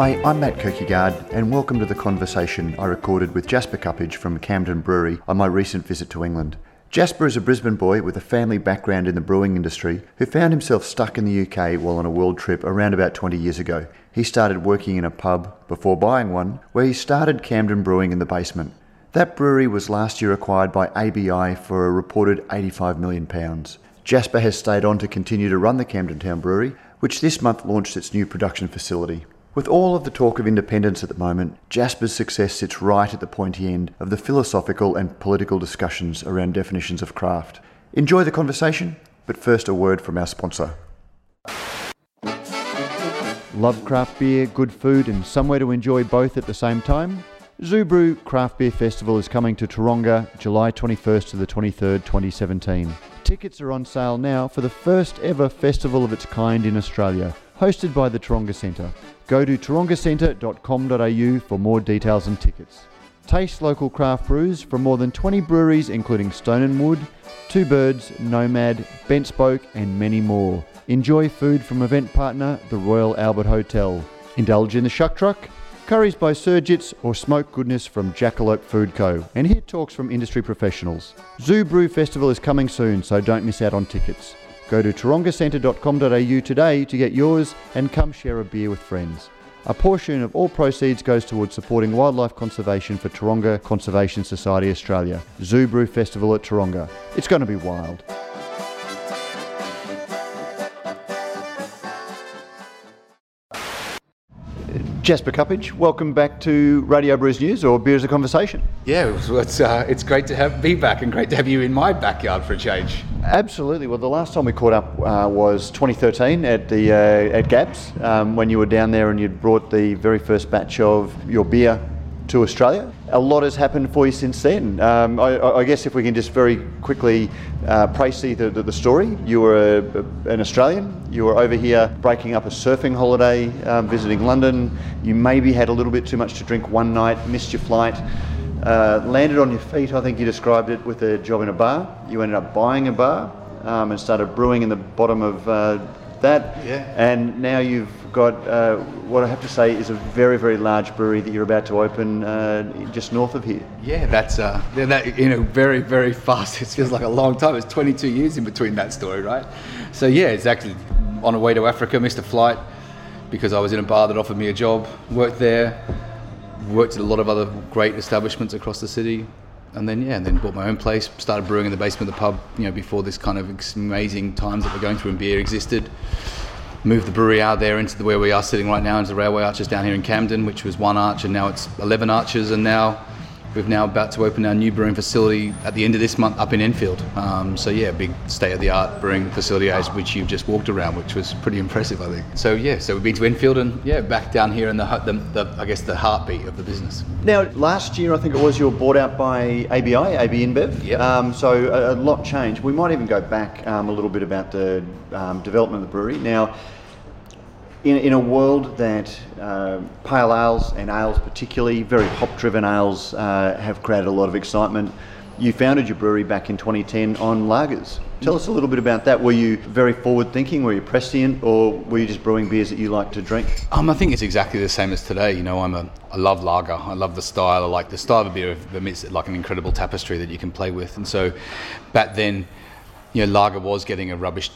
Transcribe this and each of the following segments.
Hi, I'm Matt Kirkegaard, and welcome to the conversation I recorded with Jasper Cuppage from Camden Brewery on my recent visit to England. Jasper is a Brisbane boy with a family background in the brewing industry who found himself stuck in the UK while on a world trip around about 20 years ago. He started working in a pub before buying one, where he started Camden Brewing in the basement. That brewery was last year acquired by ABI for a reported £85 million. Jasper has stayed on to continue to run the Camden Town Brewery, which this month launched its new production facility. With all of the talk of independence at the moment, Jasper's success sits right at the pointy end of the philosophical and political discussions around definitions of craft. Enjoy the conversation, but first a word from our sponsor. Love craft beer, good food, and somewhere to enjoy both at the same time? Zoo Brew Craft Beer Festival is coming to Taronga July 21st to the 23rd, 2017. Tickets are on sale now for the first ever festival of its kind in Australia, hosted by the Taronga Centre. Go to tarongacentre.com.au for more details and tickets. Taste local craft brews from more than 20 breweries including Stone and Wood, Two Birds, Nomad, Bent Spoke and many more. Enjoy food from event partner the Royal Albert Hotel. Indulge in the shuck truck, curries by Surgits or smoke goodness from Jackalope Food Co. And hear talks from industry professionals. Zoo Brew Festival is coming soon so don't miss out on tickets. Go to tarongacentre.com.au today to get yours and come share a beer with friends. A portion of all proceeds goes towards supporting wildlife conservation for Taronga Conservation Society Australia. Zoo Brew Festival at Taronga. It's going to be wild. Jasper Cuppage, welcome back to Radio Brews News or Beer as a Conversation. Yeah, it's, uh, it's great to have be back and great to have you in my backyard for a change. Absolutely. Well, the last time we caught up uh, was 2013 at the uh, at GABS um, when you were down there and you'd brought the very first batch of your beer to Australia. A lot has happened for you since then. Um, I, I, guess if we can just very quickly uh, praise the, the, the, story. You were a, an Australian. You were over here breaking up a surfing holiday, um, visiting London. You maybe had a little bit too much to drink one night, missed your flight. Uh, landed on your feet, I think you described it, with a job in a bar. You ended up buying a bar um, and started brewing in the bottom of uh, that. Yeah. And now you've got uh, what I have to say is a very, very large brewery that you're about to open uh, just north of here. Yeah, that's uh, that, you know very, very fast. It feels like a long time. It's 22 years in between that story, right? So yeah, it's actually on a way to Africa. Missed a flight because I was in a bar that offered me a job. Worked there. Worked at a lot of other great establishments across the city and then yeah, and then bought my own place. Started brewing in the basement of the pub, you know, before this kind of amazing times that we're going through in beer existed. Moved the brewery out there into the where we are sitting right now, into the railway arches down here in Camden, which was one arch, and now it's 11 arches, and now We've now about to open our new brewing facility at the end of this month up in Enfield. Um, so yeah, big state-of-the-art brewing facility as which you've just walked around, which was pretty impressive, I think. So yeah, so we've been to Enfield and yeah, back down here in the, the, the I guess the heartbeat of the business. Now, last year I think it was you were bought out by ABI, AB InBev. Yeah. Um, so a, a, lot changed. We might even go back um, a little bit about the um, development of the brewery. Now in, in a world that uh, pale ales and ales, particularly very hop driven ales, uh, have created a lot of excitement, you founded your brewery back in 2010 on lagers. Tell us a little bit about that. Were you very forward thinking? Were you prescient, or were you just brewing beers that you like to drink? Um, I think it's exactly the same as today. You know, I'm a I love lager. I love the style. I like the style of beer. It's like an incredible tapestry that you can play with. And so, back then, you know, lager was getting a rubbish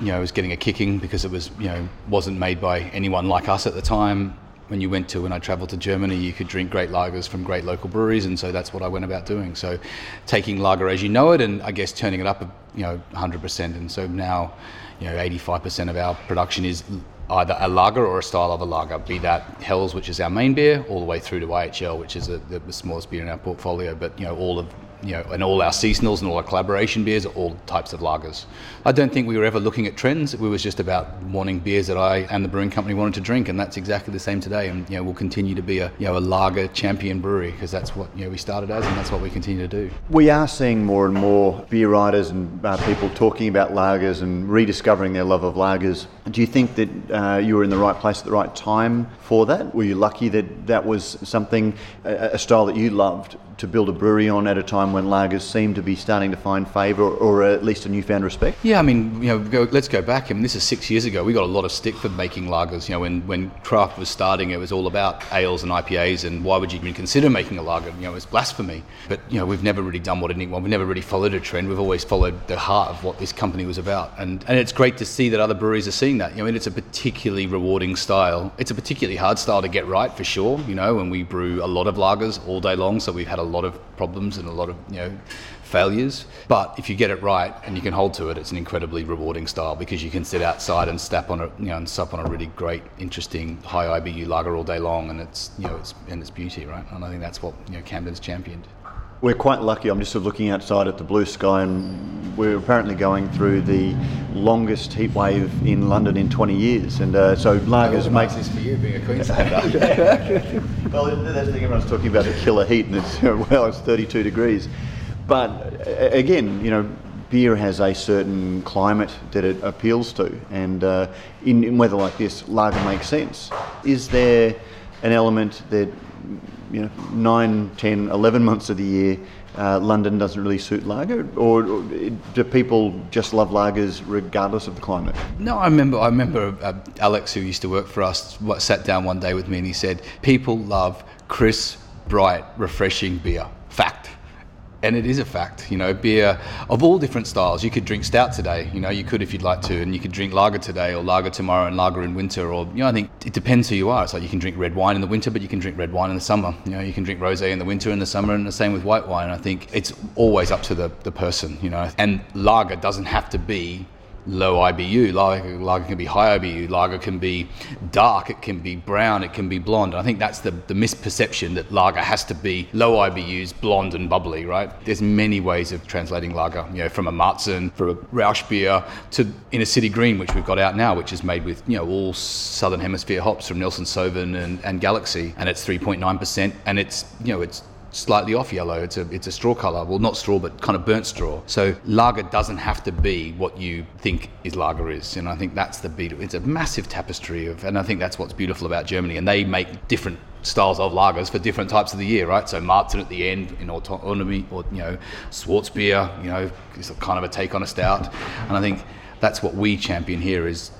you know, it was getting a kicking because it was, you know, wasn't made by anyone like us at the time. When you went to, when I travelled to Germany, you could drink great lagers from great local breweries, and so that's what I went about doing. So, taking lager as you know it, and I guess turning it up, you know, 100%. And so now, you know, 85% of our production is either a lager or a style of a lager, be that Helles, which is our main beer, all the way through to IHL, which is a, the smallest beer in our portfolio. But you know, all of you know, and all our seasonals and all our collaboration beers are all types of lagers. I don't think we were ever looking at trends. We was just about wanting beers that I and the brewing company wanted to drink, and that's exactly the same today. And you know, we'll continue to be a you know a lager champion brewery because that's what you know we started as, and that's what we continue to do. We are seeing more and more beer writers and uh, people talking about lagers and rediscovering their love of lagers. Do you think that uh, you were in the right place at the right time for that? Were you lucky that that was something a, a style that you loved to build a brewery on at a time when lagers seemed to be starting to find favour or, at least a newfound respect? Yeah, I mean, you know, go, let's go back. I mean, this is six years ago. We got a lot of stick for making lagers. You know, when, when craft was starting, it was all about ales and IPAs, and why would you even consider making a lager? You know, it was blasphemy. But, you know, we've never really done what anyone, we've never really followed a trend. We've always followed the heart of what this company was about. And, and it's great to see that other breweries are seeing that. You know, I mean, it's a particularly rewarding style. It's a particularly hard style to get right, for sure, you know, and we brew a lot of lagers all day long, so we've had a lot of problems and a lot of, you know, failures. But if you get it right and you can hold to it, it's an incredibly rewarding style because you can sit outside and step on a you know and sup on a really great, interesting high IBU lager all day long, and it's you know it's and it's beauty, right? And I think that's what you know Camden's championed. We're quite lucky. I'm just sort of looking outside at the blue sky, and we're apparently going through the longest heat wave in London in 20 years. And uh, so lagers make this for you being a Queenslander. well, that's the thing everyone's talking about the killer heat, and it's well, it's 32 degrees. But again, you know, beer has a certain climate that it appeals to, and uh, in, in, weather like this, lager makes sense. Is there an element that, you know, 9, 10, 11 months of the year, uh, London doesn't really suit lager, or, or, do people just love lagers regardless of the climate? No, I remember. I remember uh, Alex, who used to work for us, sat down one day with me and he said, "People love crisp, bright, refreshing beer." Fact and it is a fact, you know, beer of all different styles. You could drink stout today, you know, you could if you'd like to, and you could drink lager today or lager tomorrow and lager in winter, or, you know, I think it depends who you are. It's like you can drink red wine in the winter, but you can drink red wine in the summer. You know, you can drink rosé in the winter and the summer, and the same with white wine. I think it's always up to the, the person, you know, and lager doesn't have to be low IBU. Lager, lager can be high IBU. Lager can be dark. It can be brown. It can be blonde. I think that's the, the misperception that lager has to be low IBUs, blonde and bubbly, right? There's many ways of translating lager, you know, from a Märzen, from a Rauch beer to Inner City Green, which we've got out now, which is made with, you know, all Southern Hemisphere hops from Nelson Sauvin and, and Galaxy. And it's 3.9%. And it's, you know, it's slightly off yellow. It's a it's a straw color. Well, not straw, but kind of burnt straw. So lager doesn't have to be what you think is lager is, and I think that's the beauty. It's a massive tapestry of, and I think that's what's beautiful about Germany. And they make different styles of lagers for different types of the year, right? So Märzen at the end in autonomy, or you know, Schwarzbier, you know, is kind of a take on a stout, and I think that's what we champion here. Is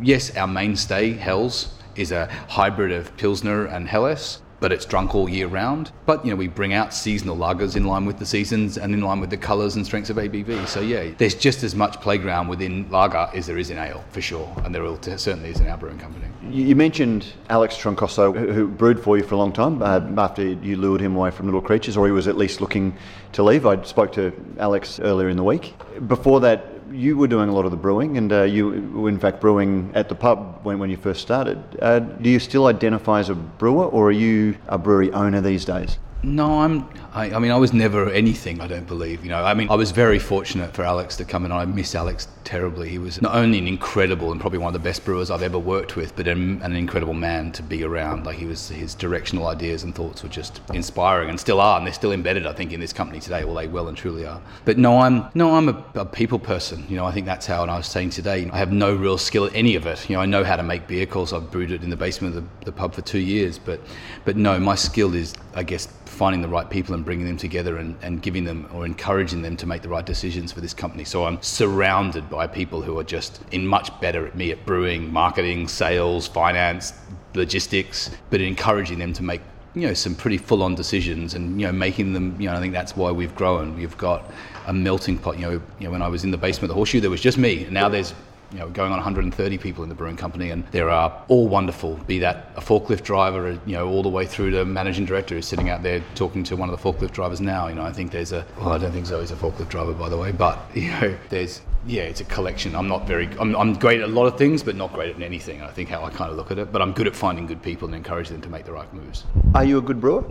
yes, our mainstay Helles is a hybrid of Pilsner and Helles, but it's drunk all year round. But you know, we bring out seasonal lagers in line with the seasons and in line with the colours and strengths of ABV. So yeah, there's just as much playground within lager as there is in ale, for sure, and there certainly is in our brewing company. You mentioned Alex Troncoso, who brewed for you for a long time uh, after you lured him away from Little Creatures, or he was at least looking to leave. I spoke to Alex earlier in the week. Before that, you were doing a lot of the brewing, and uh, you were in fact brewing at the pub when, when you first started. Uh, do you still identify as a brewer, or are you a brewery owner these days? No, I'm. I, I, mean, I was never anything. I don't believe. You know, I mean, I was very fortunate for Alex to come in. I miss Alex terribly. He was not only an incredible and probably one of the best brewers I've ever worked with, but an, an incredible man to be around. Like he was, his directional ideas and thoughts were just inspiring, and still are, and they're still embedded. I think in this company today. Well, they well and truly are. But no, I'm no, I'm a, a people person. You know, I think that's how. And I was saying today, I have no real skill at any of it. You know, I know how to make beer, because I've brewed it in the basement of the, the pub for two years. But, but no, my skill is, I guess finding the right people and bringing them together and, and giving them or encouraging them to make the right decisions for this company. So I'm surrounded by people who are just in much better at me at brewing, marketing, sales, finance, logistics, but encouraging them to make you know some pretty full on decisions and you know making them you know I think that's why we've grown. We've got a melting pot. You know, you know when I was in the basement of the horseshoe there was just me. And now there's you know, going on 130 people in the brewing company, and there are all wonderful. Be that a forklift driver, you know, all the way through to managing director who's sitting out there talking to one of the forklift drivers now. You know, I think there's a. Well, I don't think Zoe's a forklift driver, by the way, but you know, there's yeah, it's a collection. I'm not very. I'm, I'm great at a lot of things, but not great at anything. I think how I kind of look at it, but I'm good at finding good people and encouraging them to make the right moves. Are you a good brewer?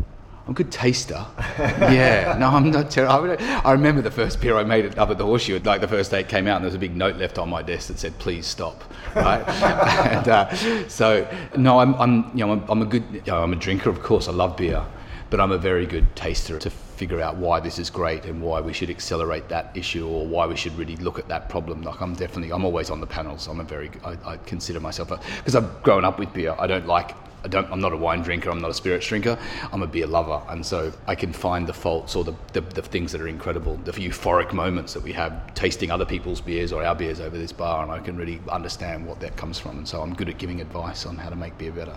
I'm a good taster. yeah, no, I'm not terrible. I remember the first beer I made it up at the Horseshoe. Like the first day it came out, and there was a big note left on my desk that said, "Please stop." Right. and, uh, so no, I'm, I'm, you know, I'm, I'm a good, you know, I'm a drinker. Of course, I love beer, but I'm a very good taster to figure out why this is great and why we should accelerate that issue or why we should really look at that problem. Like I'm definitely, I'm always on the panels. I'm a very, I, I consider myself a because I've grown up with beer. I don't like I don't, I'm not a wine drinker, I'm not a spirits drinker, I'm a beer lover. And so I can find the faults or the, the, the things that are incredible, the euphoric moments that we have tasting other people's beers or our beers over this bar, and I can really understand what that comes from. And so I'm good at giving advice on how to make beer better.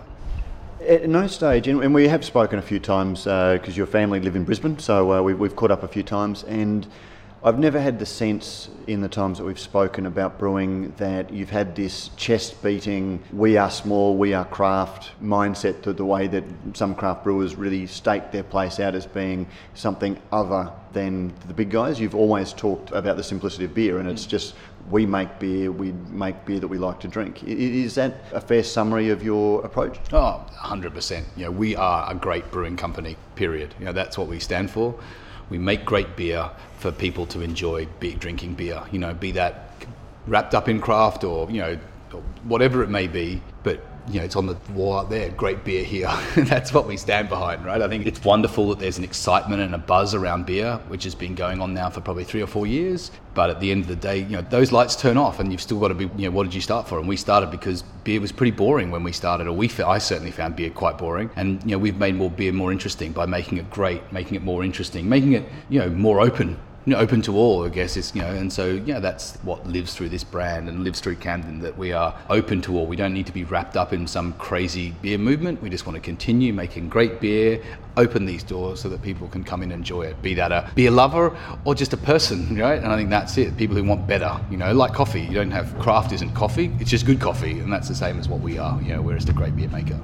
At no stage, and we have spoken a few times because uh, your family live in Brisbane, so uh, we, we've caught up a few times, and I've never had the sense in the times that we've spoken about brewing that you've had this chest beating, we are small, we are craft mindset to the way that some craft brewers really stake their place out as being something other than the big guys. You've always talked about the simplicity of beer, and it's mm. just we make beer, we make beer that we like to drink. Is that a fair summary of your approach? Oh, 100%. You know, we are a great brewing company, period. You know, that's what we stand for we make great beer for people to enjoy be, drinking beer. You know, be that wrapped up in craft or you know whatever it may be. But you know, it's on the wall out there. Great beer here. That's what we stand behind, right? I think it's wonderful that there's an excitement and a buzz around beer, which has been going on now for probably three or four years. But at the end of the day, you know, those lights turn off, and you've still got to be, you know, what did you start for? And we started because beer was pretty boring when we started, or we, I certainly found beer quite boring. And you know, we've made more beer more interesting by making it great, making it more interesting, making it, you know, more open you know, open to all, I guess. Is you know, and so yeah, that's what lives through this brand and lives through Camden. That we are open to all. We don't need to be wrapped up in some crazy beer movement. We just want to continue making great beer, open these doors so that people can come in and enjoy it. Be that a beer lover or just a person, right? And I think that's it. People who want better, you know, like coffee. You don't have craft isn't coffee. It's just good coffee, and that's the same as what we are. You know, we're just a great beer maker.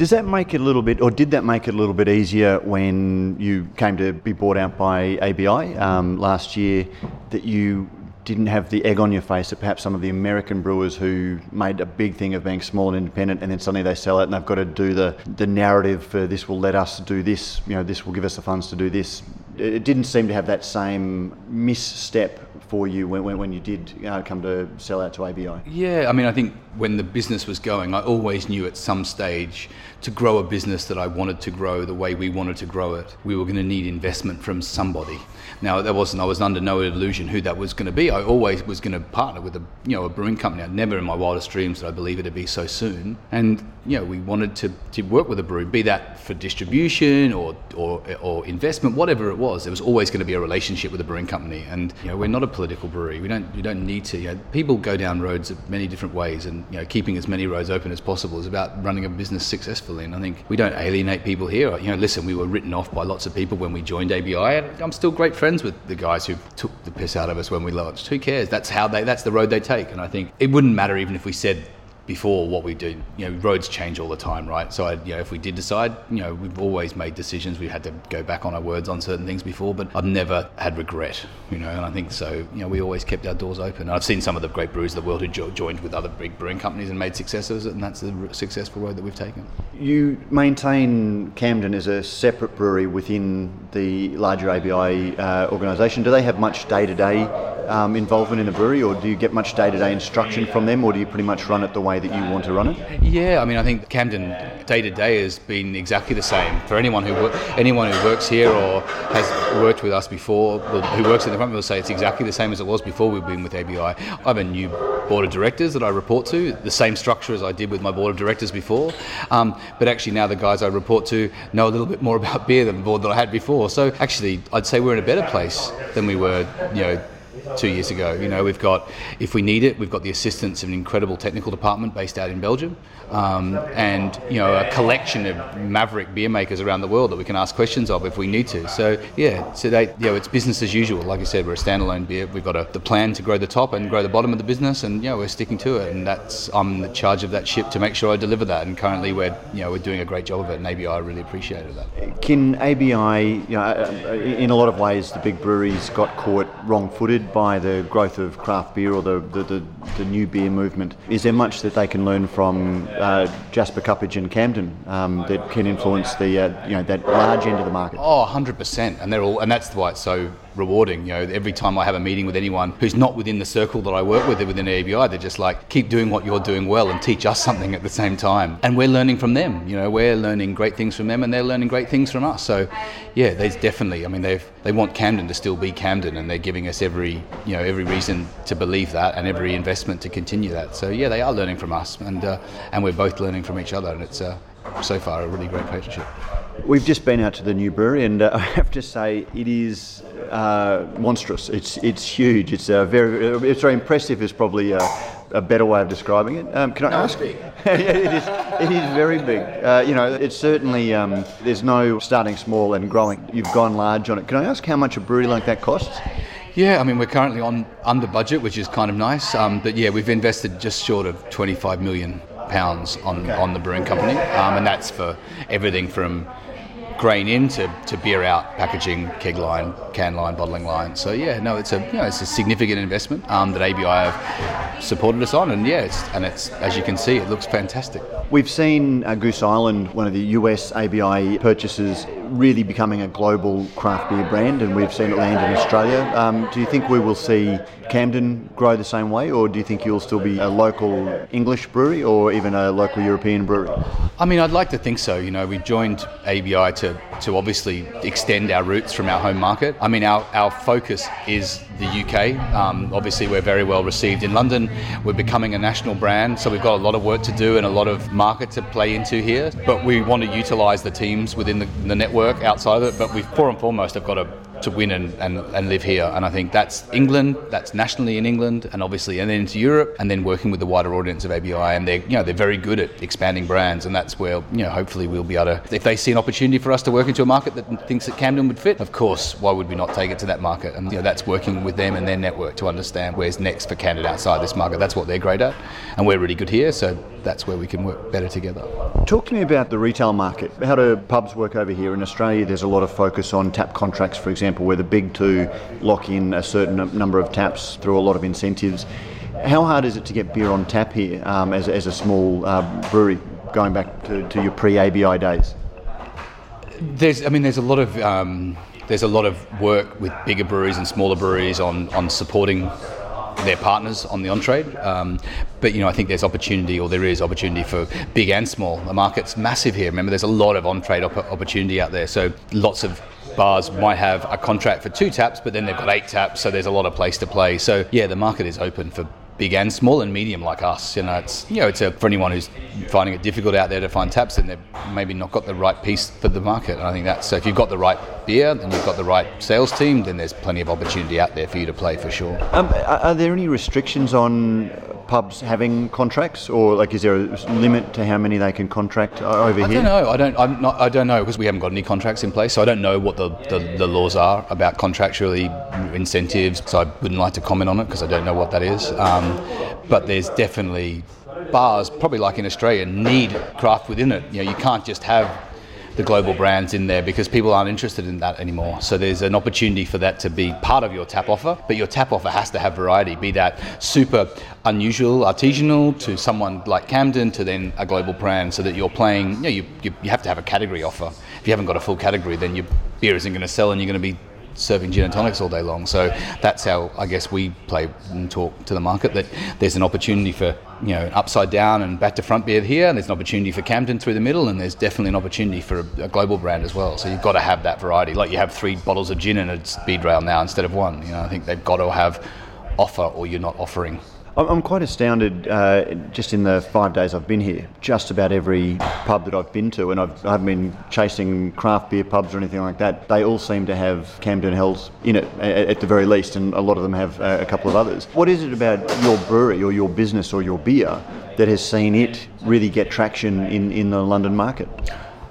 Does that make it a little bit, or did that make it a little bit easier when you came to be bought out by ABI um, last year that you didn't have the egg on your face that perhaps some of the American brewers who made a big thing of being small and independent and then suddenly they sell it and they've got to do the, the narrative for this will let us do this, you know, this will give us the funds to do this. It didn't seem to have that same misstep for you when, when, when you did uh, come to sell out to ABI? Yeah, I mean, I think when the business was going, I always knew at some stage to grow a business that I wanted to grow the way we wanted to grow it, we were going to need investment from somebody. Now, that wasn't, I was under no illusion who that was going to be. I always was going to partner with a, you know, a brewing company. I'd never in my wildest dreams did I believe it'd be so soon. And, you know, we wanted to, to work with a brewery, be that for distribution or, or, or investment, whatever it was. There was always going to be a relationship with a brewing company. And, you know, we're not a political brewery. We don't, we don't need to. You know, people go down roads many different ways and, you know, keeping as many roads open as possible is about running a business successfully. And I think we don't alienate people here. You know, listen, we were written off by lots of people when we joined ABI. And I'm still great friends with the guys who took the piss out of us when we launched. Who cares? That's how they. That's the road they take. And I think it wouldn't matter even if we said before what we do. You know, roads change all the time, right? So, I, you know, if we did decide, you know, we've always made decisions. We've had to go back on our words on certain things before, but I've never had regret, you know, and I think so. You know, we always kept our doors open. I've seen some of the great brewers of the world who jo- joined with other big brewing companies and made successes, and that's the successful road that we've taken. You maintain Camden as a separate brewery within the larger ABI uh, organisation. Do they have much day to day involvement in the brewery, or do you get much day to day instruction from them, or do you pretty much run it the way that you want to run it? Yeah, I mean, I think Camden day to day has been exactly the same for anyone who anyone who works here or has worked with us before, who works in the front will say it's exactly the same as it was before we've been with ABI. I have a new board of directors that I report to, the same structure as I did with my board of directors before, um, but actually now the guys I report to know a little bit more about beer than the board that I had before. So actually, I'd say we're in a better place than we were, you know two years ago. You know, we've got, if we need it, we've got the assistance of an incredible technical department based out in Belgium, um, and you know, a collection of maverick beer makers around the world that we can ask questions of if we need to. So yeah, so they, you know, it's business as usual. Like I said, we're a standalone beer. We've got a, the plan to grow the top and grow the bottom of the business, and yeah, we're sticking to it. And that's I'm in charge of that ship to make sure I deliver that. And currently, we're you know we're doing a great job of it, and ABI really appreciated that. Can ABI, you know, in a lot of ways, the big breweries got caught wrong-footed by the growth of craft beer or the, the, the, the new beer movement. Is there much that they can learn from uh, Jasper Cuppage and Camden um, that can influence the uh, you know that large end of the market? Oh, 100%. And they're all, and that's why it's so rewarding. You know, every time I have a meeting with anyone who's not within the circle that I work with within ABI, they're just like, keep doing what you're doing well and teach us something at the same time. And we're learning from them. You know, we're learning great things from them, and they're learning great things from us. So, yeah, there's definitely. I mean, they've they want Camden to still be Camden, and they're giving us every you know every reason to believe that, and every investment to continue that. So, yeah, they are learning from us, and uh, and we're both learning from each other, and it's uh, so far a really great partnership. We've just been out to the new brewery, and uh, I have to say it is uh, monstrous. It's it's huge. It's uh, very it's very impressive. Is probably a, a better way of describing it. Um, can I no, ask? It's big. it is. It is very big. Uh, you know, it's certainly um, there's no starting small and growing. You've gone large on it. Can I ask how much a brewery like that costs? Yeah, I mean we're currently on under budget, which is kind of nice. Um, but yeah, we've invested just short of 25 million pounds on okay. on the brewing company, um, and that's for everything from grain in to, to beer out, packaging, keg line, can line, bottling line. So yeah, no, it's a you know it's a significant investment um, that ABI have supported us on, and yeah, it's, and it's as you can see, it looks fantastic. We've seen uh, Goose Island, one of the US ABI purchases, really becoming a global craft beer brand, and we've seen it land in Australia. Um, do you think we will see Camden grow the same way, or do you think you'll still be a local English brewery or even a local European brewery? I mean, I'd like to think so. You know, we joined ABI to, to obviously extend our roots from our home market. I mean, our, our focus is the UK. Um, obviously, we're very well received in London. We're becoming a national brand, so we've got a lot of work to do and a lot of market to play into here. But we want to utilise the teams within the, the network outside of it. But we, for and foremost, have got to to win and, and, and live here. And I think that's England, that's nationally in England, and obviously, and then into Europe, and then working with the wider audience of ABI. And they're, you know, they're very good at expanding brands, and that's where, you know, hopefully we'll be able to, if they see an opportunity for us to work into a market that thinks that Camden would fit, of course, why would we not take it to that market? And, you know, that's working with them and their network to understand where's next for Camden outside this market. That's what they're great at, and we're really good here, so that's where we can work better together. Talk to me about the retail market. How do pubs work over here? In Australia, there's a lot of focus on tap contracts, for example, where the big two lock in a certain number of taps through a lot of incentives. How hard is it to get beer on tap here um, as, as, a small uh, brewery, going back to, to your pre-ABI days? There's, I mean, there's a lot of um, there's a lot of work with bigger breweries and smaller breweries on on supporting their partners on the on trade. Um, but you know, I think there's opportunity, or there is opportunity for big and small. The market's massive here. Remember, there's a lot of on trade op- opportunity out there. So lots of bars might have a contract for two taps, but then they've got eight taps, so there's a lot of place to play. So yeah, the market is open for big and small and medium like us. You know, it's you know, it's a, for anyone who's finding it difficult out there to find taps, and they've maybe not got the right piece for the market. And I think that's so. If you've got the right beer and you've got the right sales team, then there's plenty of opportunity out there for you to play for sure. Um, are there any restrictions on pubs having contracts, or like is there a limit to how many they can contract over I here? I don't know. I don't. I'm not. I don't know because we haven't got any contracts in place, so I don't know what the, the, the laws are about contractually incentives. So I wouldn't like to comment on it because I don't know what that is. Um, but there's definitely bars, probably like in Australia, need craft within it. You know, you can't just have the global brands in there because people aren't interested in that anymore. So there's an opportunity for that to be part of your tap offer, but your tap offer has to have variety, be that super unusual artisanal to someone like Camden to then a global brand so that you're playing, you know, you, you, you have to have a category offer. If you haven't got a full category, then your beer isn't going to sell and you're going to be serving gin and tonics all day long. So that's how I guess we play and talk to the market that there's an opportunity for you know upside down and back to front beer here. And there's an opportunity for Camden through the middle, and there's definitely an opportunity for a, a global brand as well. So you've got to have that variety. Like you have three bottles of gin in a speed rail now instead of one. You know, I think they've got to have offer or you're not offering I'm quite astounded uh, just in the five days I've been here. Just about every pub that I've been to, and I've, I haven't been chasing craft beer pubs or anything like that, they all seem to have Camden Hells in it at the very least, and a lot of them have uh, a couple of others. What is it about your brewery or your business or your beer that has seen it really get traction in, in the London market?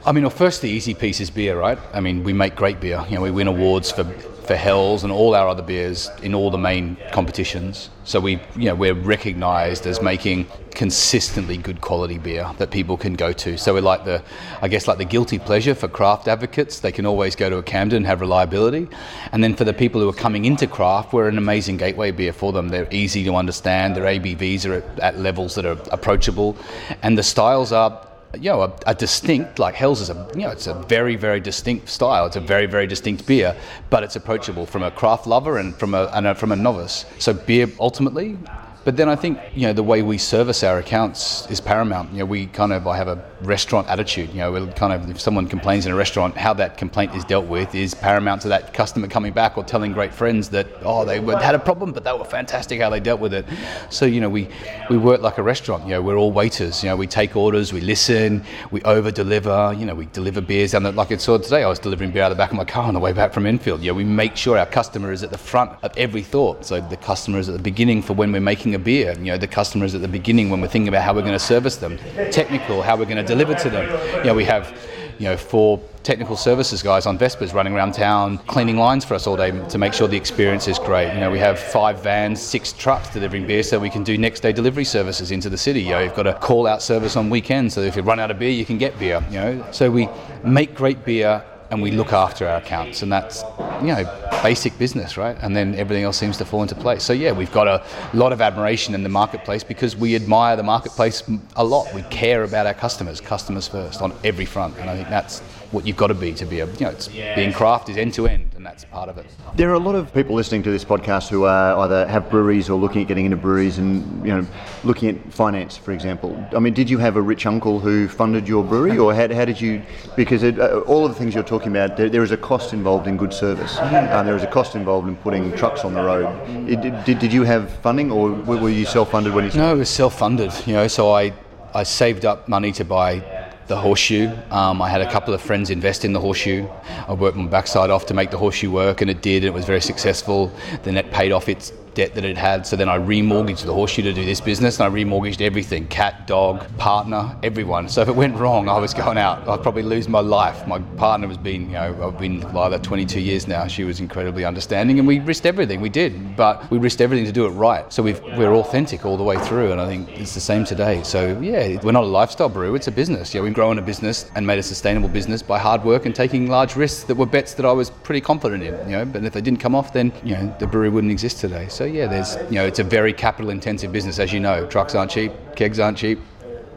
I mean, well, first the easy piece is beer, right? I mean, we make great beer. You know, we win awards for for Hells and all our other beers in all the main competitions. So we, you know, we're recognised as making consistently good quality beer that people can go to. So we're like the, I guess, like the guilty pleasure for craft advocates. They can always go to a Camden and have reliability. And then for the people who are coming into craft, we're an amazing gateway beer for them. They're easy to understand. Their ABVs are at, at levels that are approachable, and the styles are you know, a, a, distinct, like Hells is a, you know, it's a very, very distinct style. It's a very, very distinct beer, but it's approachable from a craft lover and from a, and a, from a novice. So beer ultimately, but then I think, you know, the way we service our accounts is paramount. You know, we kind of, I have a restaurant attitude. You know, kind of if someone complains in a restaurant, how that complaint is dealt with is paramount to that customer coming back or telling great friends that oh they had a problem, but they were fantastic how they dealt with it. So you know, we we work like a restaurant. You know, we're all waiters. You know, we take orders, we listen, we over deliver. You know, we deliver beers the like I saw today. I was delivering beer out of the back of my car on the way back from Enfield. You know, we make sure our customer is at the front of every thought. So the customer is at the beginning for when we're making a beer. You know, the customer is at the beginning when we're thinking about how we're going to service them. Technical, how we're going to deliver to them. You know, we have you know, four technical services guys on Vespas running around town cleaning lines for us all day to make sure the experience is great. You know, we have five vans, six trucks delivering beer so we can do next day delivery services into the city. You know, you've got a call out service on weekends so if you run out of beer, you can get beer, you know. So we make great beer and we look after our accounts and that's you know basic business right? And then everything else seems to fall into place. So yeah we've got a lot of admiration in the marketplace because we admire the marketplace a lot. We care about our customers customers first on every front. And i think that's what you've got to be to be a you know it's, being craft is end to end and that's part of it. There are a lot of people listening to this podcast who are either have breweries or looking at getting into breweries and you know looking at finance for example. I mean did you have a rich uncle who funded your brewery or how, how did you because it, uh, all of the things you're talking about there, there is a cost involved in good service. Um, there is a cost involved in putting trucks on the road. It, did, did you have funding or were you self-funded when you no it was self-funded you know so i i saved up money to buy the horseshoe. Um, I had a couple of friends invest in the horseshoe. I worked my backside off to make the horseshoe work, and it did. And It was very successful. Then it paid off its debt that it had. So then I remortgaged the horseshoe to do this business, and I remortgaged everything cat, dog, partner, everyone. So if it went wrong, I was going out. I'd probably lose my life. My partner has been, you know, I've been either 22 years now. She was incredibly understanding, and we risked everything. We did, but we risked everything to do it right. So we are authentic all the way through, and I think it's the same today. So yeah, we're not a lifestyle brew; it's a business. Yeah, we've grown a business and made a sustainable business by hard work and taking large risks that were bets that I was pretty confident in. You know, but if they didn't come off, then you know the brewery wouldn't exist today. So yeah, there's you know it's a very capital intensive business as you know. Trucks aren't cheap, kegs aren't cheap,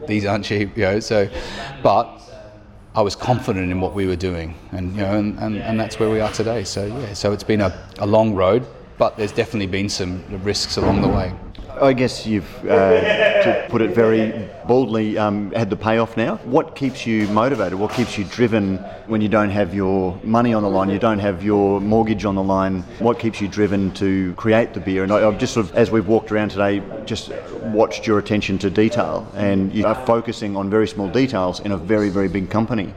these aren't cheap. You know, so but I was confident in what we were doing, and you know, and, and, and that's where we are today. So yeah, so it's been a, a long road, but there's definitely been some risks along the way. I guess you've, uh, to put it very boldly, um, had the payoff now. What keeps you motivated? What keeps you driven when you don't have your money on the line, you don't have your mortgage on the line? What keeps you driven to create the beer? And I, have just sort of, as we've walked around today, just watched your attention to detail, and you are focusing on very small details in a very, very big company.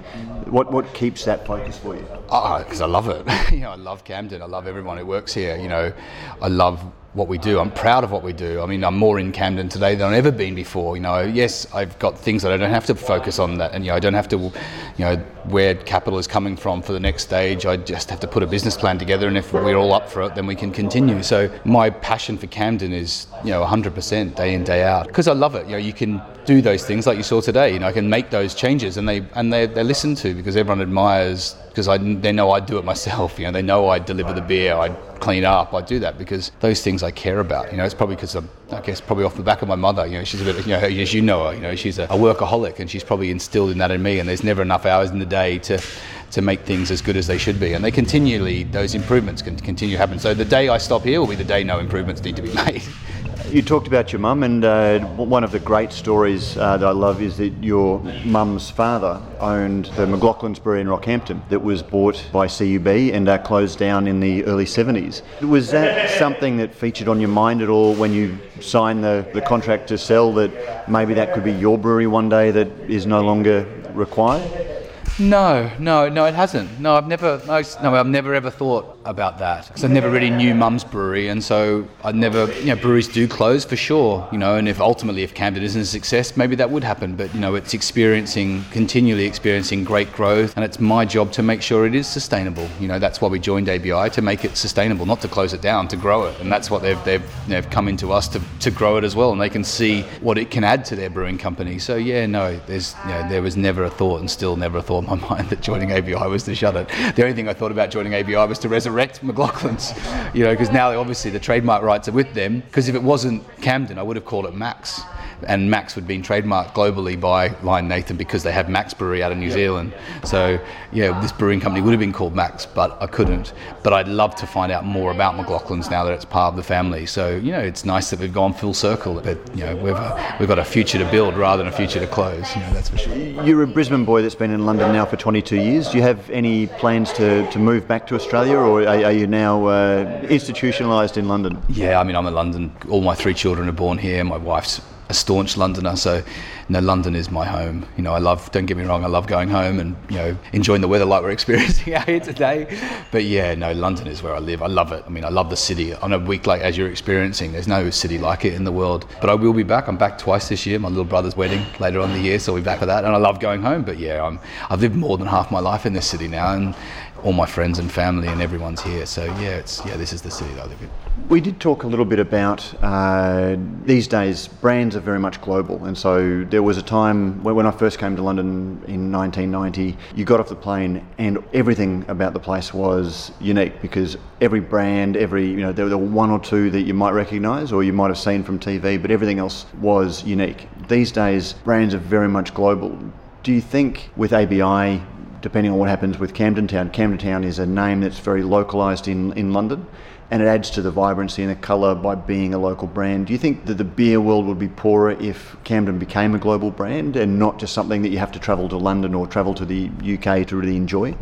What what keeps that focus for you? Because I love it. you know, I love Camden. I love everyone who works here. You know, I love what we do. I'm proud of what we do. I mean, I'm more in Camden today than I've ever been before. You know, yes, I've got things that I don't have to focus on that, and you know, I don't have to, you know, where capital is coming from for the next stage. I just have to put a business plan together, and if we're all up for it, then we can continue. So my passion for Camden is, you know, 100% day in day out because I love it. You know, you can do those things like you saw today. You know, I can make those changes, and they and they they're listened to because everyone admires because they know I do it myself. You know, they know I deliver the beer, I clean up, I do that because those things I care about. You know, it's probably because I'm, I guess, probably off the back of my mother. You know, she's a bit, you know, as you know her, you know, she's a, a workaholic, and she's probably instilled in that in me. And there's never enough hours in the day to to make things as good as they should be. And they continually, those improvements can continue to happen. So the day I stop here will be the day no improvements need to be made. You talked about your mum, and uh, one of the great stories uh, that I love is that your mum's father owned the McLaughlin's Brewery in Rockhampton that was bought by CUB and uh, closed down in the early 70s. Was that something that featured on your mind at all when you signed the, the contract to sell that maybe that could be your brewery one day that is no longer required? No, no, no, it hasn't. No, I've never, no, no I've never ever thought about that because I never really knew Mum's brewery, and so I never, you know, breweries do close for sure, you know, and if ultimately if Camden isn't a success, maybe that would happen. But you know, it's experiencing, continually experiencing great growth, and it's my job to make sure it is sustainable. You know, that's why we joined ABI to make it sustainable, not to close it down, to grow it, and that's what they've they've, they've come into us to, to grow it as well, and they can see what it can add to their brewing company. So yeah, no, there's, you know, there was never a thought, and still never a thought in my mind that joining ABI was to shut it. The only thing I thought about joining ABI was to resurrect McLaughlin's, you know, because now obviously the trademark rights are with them. Because if it wasn't Camden, I would have called it Mac's. And Mac's had been trademarked globally by Lion Nathan because they have Mac's Brewery out of New Zealand. So yeah, this brewing company would have been called Mac's, but I couldn't. But I'd love to find out more about McLaughlin's now that it's part of the family. So you know, it's nice that we've gone full circle. But you know, we've uh, we've got a future to build rather than a future to close. You know, that's for sure. You're a Brisbane boy that's been in London now for 22 years. Do you have any plans to, to move back to Australia, or are, are you now uh, institutionalised in London? Yeah, I mean, I'm in London. All my three children are born here. My wife's a staunch Londoner, so you know, London is my home. You know, I love. Don't get me wrong, I love going home and you know enjoying the weather like we're experiencing out here today. But yeah, no, London is where I live. I love it. I mean, I love the city. On a week like as you're experiencing, there's no city like it in the world. But I will be back. I'm back twice this year. My little brother's wedding later on the year, so we'll be back for that. And I love going home. But yeah, I'm. I've lived more than half my life in this city now, and all my friends and family and everyone's here. So yeah, it's yeah, this is the city that I live in. We did talk a little bit about uh, these days brands are very much global, and so there was a time when I first came to London in 1990. You got off the plane, and everything about the place was unique because every brand, every you know, there were one or two that you might recognise or you might have seen from TV, but everything else was unique. These days, brands are very much global. Do you think with ABI depending on what happens with Camden Town. Camden Town is a name that's very localised in, in London and it adds to the vibrancy and the colour by being a local brand. Do you think that the beer world would be poorer if Camden became a global brand and not just something that you have to travel to London or travel to the UK to really enjoy?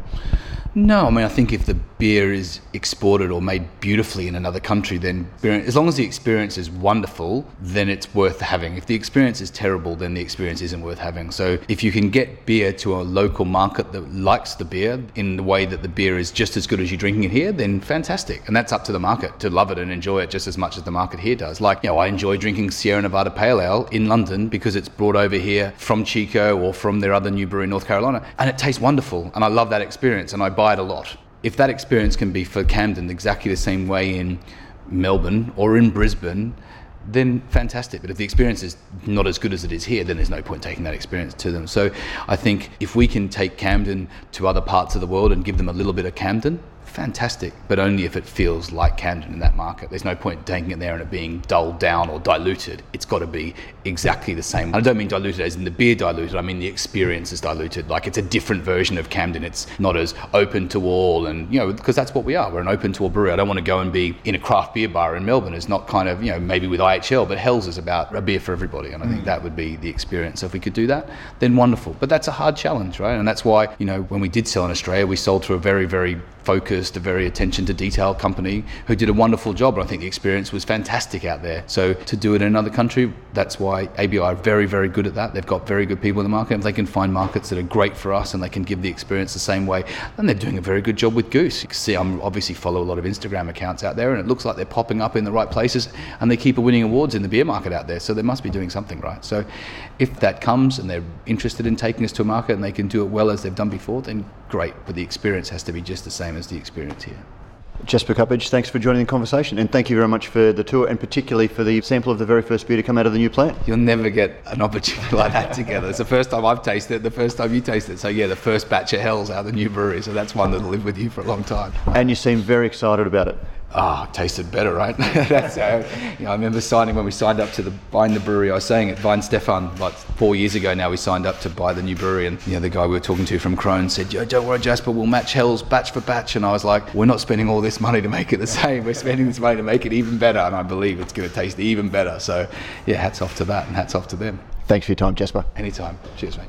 No, I mean, I think if the beer is exported or made beautifully in another country, then as long as the experience is wonderful, then it's worth having. If the experience is terrible, then the experience isn't worth having. So if you can get beer to a local market that likes the beer in the way that the beer is just as good as you're drinking it here, then fantastic. And that's up to the market to love it and enjoy it just as much as the market here does. Like, you know, I enjoy drinking Sierra Nevada Pale Ale in London because it's brought over here from Chico or from their other new brewery in North Carolina, and it tastes wonderful. And I love that experience, and I buy it a lot. If that experience can be for Camden exactly the same way in Melbourne or in Brisbane, then fantastic. But if the experience is not as good as it is here, then there's no point taking that experience to them. So I think if we can take Camden to other parts of the world and give them a little bit of Camden, fantastic, but only if it feels like Camden in that market. There's no point taking it there and it being dulled down or diluted. It's got to be exactly the same. I don't mean diluted as in the beer diluted, I mean the experience is diluted. Like it's a different version of Camden. It's not as open to all, and you know, because that's what we are. We're an open to all brewery. I don't want to go and be in a craft beer bar in Melbourne. It's not kind of, you know, maybe with IHL, but Hells is about a beer for everybody. And I think mm. that would be the experience. So if we could do that, then wonderful. But that's a hard challenge, right? And that's why, you know, when we did sell in Australia, we sold to a very, very focused, a very attention to detail company who did a wonderful job. I think the experience was fantastic out there. So to do it in another country, that's why ABI are very, very good at that. They've got very good people in the market. If they can find markets that are great for us and they can give the experience the same way, then they're doing a very good job with Goose. You can see, I'm obviously follow a lot of Instagram accounts out there, and it looks like they're popping up in the right places, and they keep winning awards in the beer market out there. So they must be doing something right. So if that comes and they're interested in taking us to a market and they can do it well as they've done before, then great. But the experience has to be just the same as the experience here. Jasper Cuppage, thanks for joining the conversation, and thank you very much for the tour, and particularly for the sample of the very first beer to come out of the new plant. You'll never get an opportunity like that together. It's the first time I've tasted it, the first time you tasted it. So yeah, the first batch of Hells out of the new brewery. So that's one that'll live with you for a long time. And you seem very excited about it ah, oh, tasted better, right? That's how, you know, I remember signing when we signed up to the buying the brewery. I was saying at Stefan, like four years ago now. We signed up to buy the new brewery, and you know, the guy we were talking to from Krones said, "Yo, don't worry, Jasper, we'll match Hells batch for batch." And I was like, "We're not spending all this money to make it the same. We're spending this money to make it even better." And I believe it's going to taste even better. So, yeah, hats off to that, and hats off to them. Thanks for your time, Jasper. Anytime. Cheers, mate.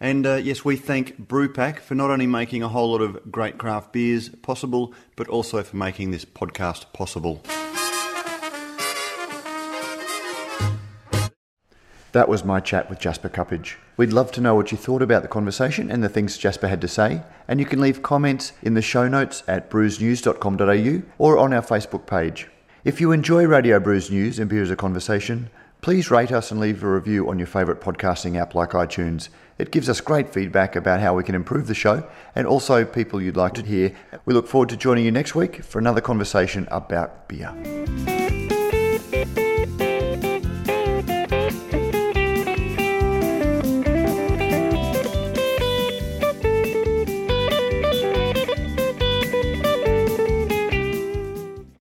And uh, yes, we thank Brewpack for not only making a whole lot of great craft beers possible, but also for making this podcast possible. That was my chat with Jasper Cuppage. We'd love to know what you thought about the conversation and the things Jasper had to say, and you can leave comments in the show notes at brewsnews.com.au or on our Facebook page. If you enjoy Radio Brews News and Beer as a Conversation, please rate us and leave a review on your favourite podcasting app like iTunes. It gives us great feedback about how we can improve the show and also people you'd like to hear. We look forward to joining you next week for another conversation about beer.